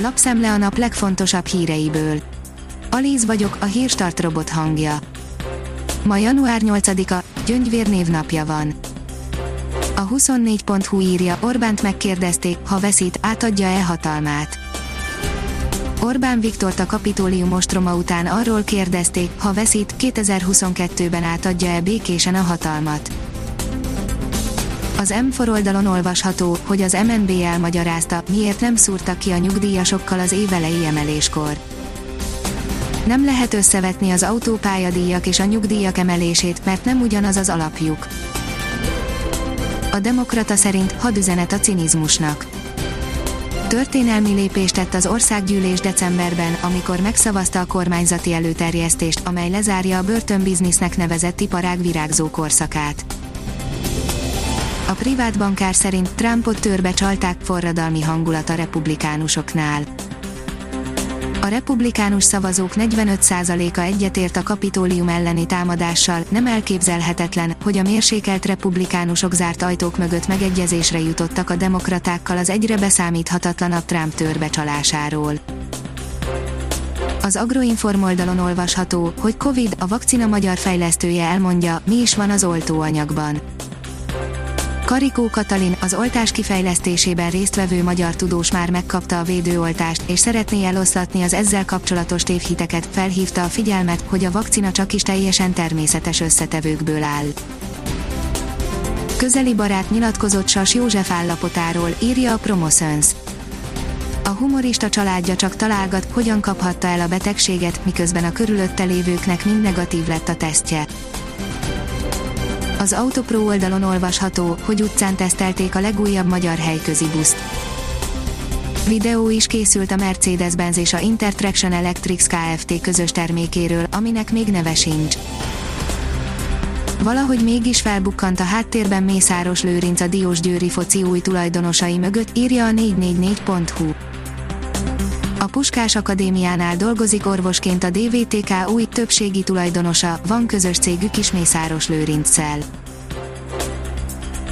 lapszemle a nap legfontosabb híreiből. Alíz vagyok, a hírstart robot hangja. Ma január 8-a, Gyöngyvér névnapja van. A 24.hu írja, Orbánt megkérdezték, ha veszít, átadja-e hatalmát. Orbán Viktort a kapitólium ostroma után arról kérdezték, ha veszít, 2022-ben átadja-e békésen a hatalmat. Az M4 oldalon olvasható, hogy az MNB elmagyarázta, miért nem szúrtak ki a nyugdíjasokkal az évelei emeléskor. Nem lehet összevetni az autópályadíjak és a nyugdíjak emelését, mert nem ugyanaz az alapjuk. A Demokrata szerint hadüzenet a cinizmusnak. Történelmi lépést tett az országgyűlés decemberben, amikor megszavazta a kormányzati előterjesztést, amely lezárja a börtönbiznisznek nevezett iparág virágzó korszakát. A privát bankár szerint Trumpot törbe csalták forradalmi hangulat a republikánusoknál. A republikánus szavazók 45%-a egyetért a kapitólium elleni támadással, nem elképzelhetetlen, hogy a mérsékelt republikánusok zárt ajtók mögött megegyezésre jutottak a demokratákkal az egyre beszámíthatatlanabb Trump törbecsalásáról. Az Agroinform oldalon olvasható, hogy Covid, a vakcina magyar fejlesztője elmondja, mi is van az oltóanyagban. Karikó Katalin, az oltás kifejlesztésében résztvevő magyar tudós már megkapta a védőoltást, és szeretné eloszlatni az ezzel kapcsolatos tévhiteket, felhívta a figyelmet, hogy a vakcina csak is teljesen természetes összetevőkből áll. Közeli barát nyilatkozott Sas József állapotáról, írja a Promoszöns. A humorista családja csak találgat, hogyan kaphatta el a betegséget, miközben a körülötte lévőknek mind negatív lett a tesztje. Az Autopro oldalon olvasható, hogy utcán tesztelték a legújabb magyar helyközi buszt. Videó is készült a Mercedes-Benz és a Intertraction Electrics Kft. közös termékéről, aminek még neve sincs. Valahogy mégis felbukkant a háttérben Mészáros Lőrinc a Diós Győri foci új tulajdonosai mögött, írja a 444.hu. Puskás Akadémiánál dolgozik orvosként a DVTK új többségi tulajdonosa, van közös cégük is Mészáros Lőrinccel.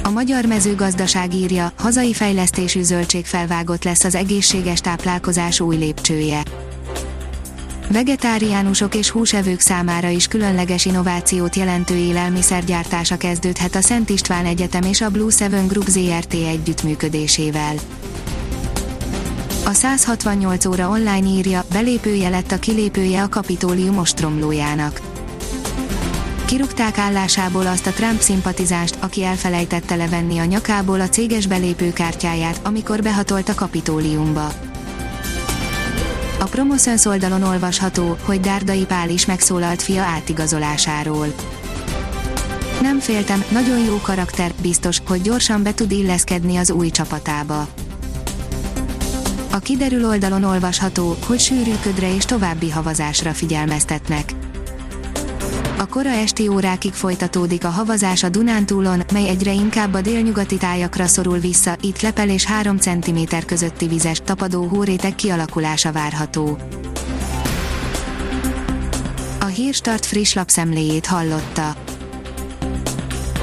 A magyar mezőgazdaság írja, hazai fejlesztésű zöldségfelvágott lesz az egészséges táplálkozás új lépcsője. Vegetáriánusok és húsevők számára is különleges innovációt jelentő élelmiszergyártása kezdődhet a Szent István Egyetem és a Blue Seven Group ZRT együttműködésével. A 168 óra online írja, belépője lett a kilépője a kapitólium ostromlójának. Kirúgták állásából azt a Trump szimpatizást, aki elfelejtette levenni a nyakából a céges belépőkártyáját, amikor behatolt a kapitóliumba. A Promoszöns oldalon olvasható, hogy Dárdai Pál is megszólalt fia átigazolásáról. Nem féltem, nagyon jó karakter, biztos, hogy gyorsan be tud illeszkedni az új csapatába. A kiderül oldalon olvasható, hogy sűrű ködre és további havazásra figyelmeztetnek. A kora esti órákig folytatódik a havazás a Dunántúlon, mely egyre inkább a délnyugati tájakra szorul vissza, itt lepel és 3 cm közötti vizes, tapadó hórétek kialakulása várható. A Hírstart friss lapszemléjét hallotta.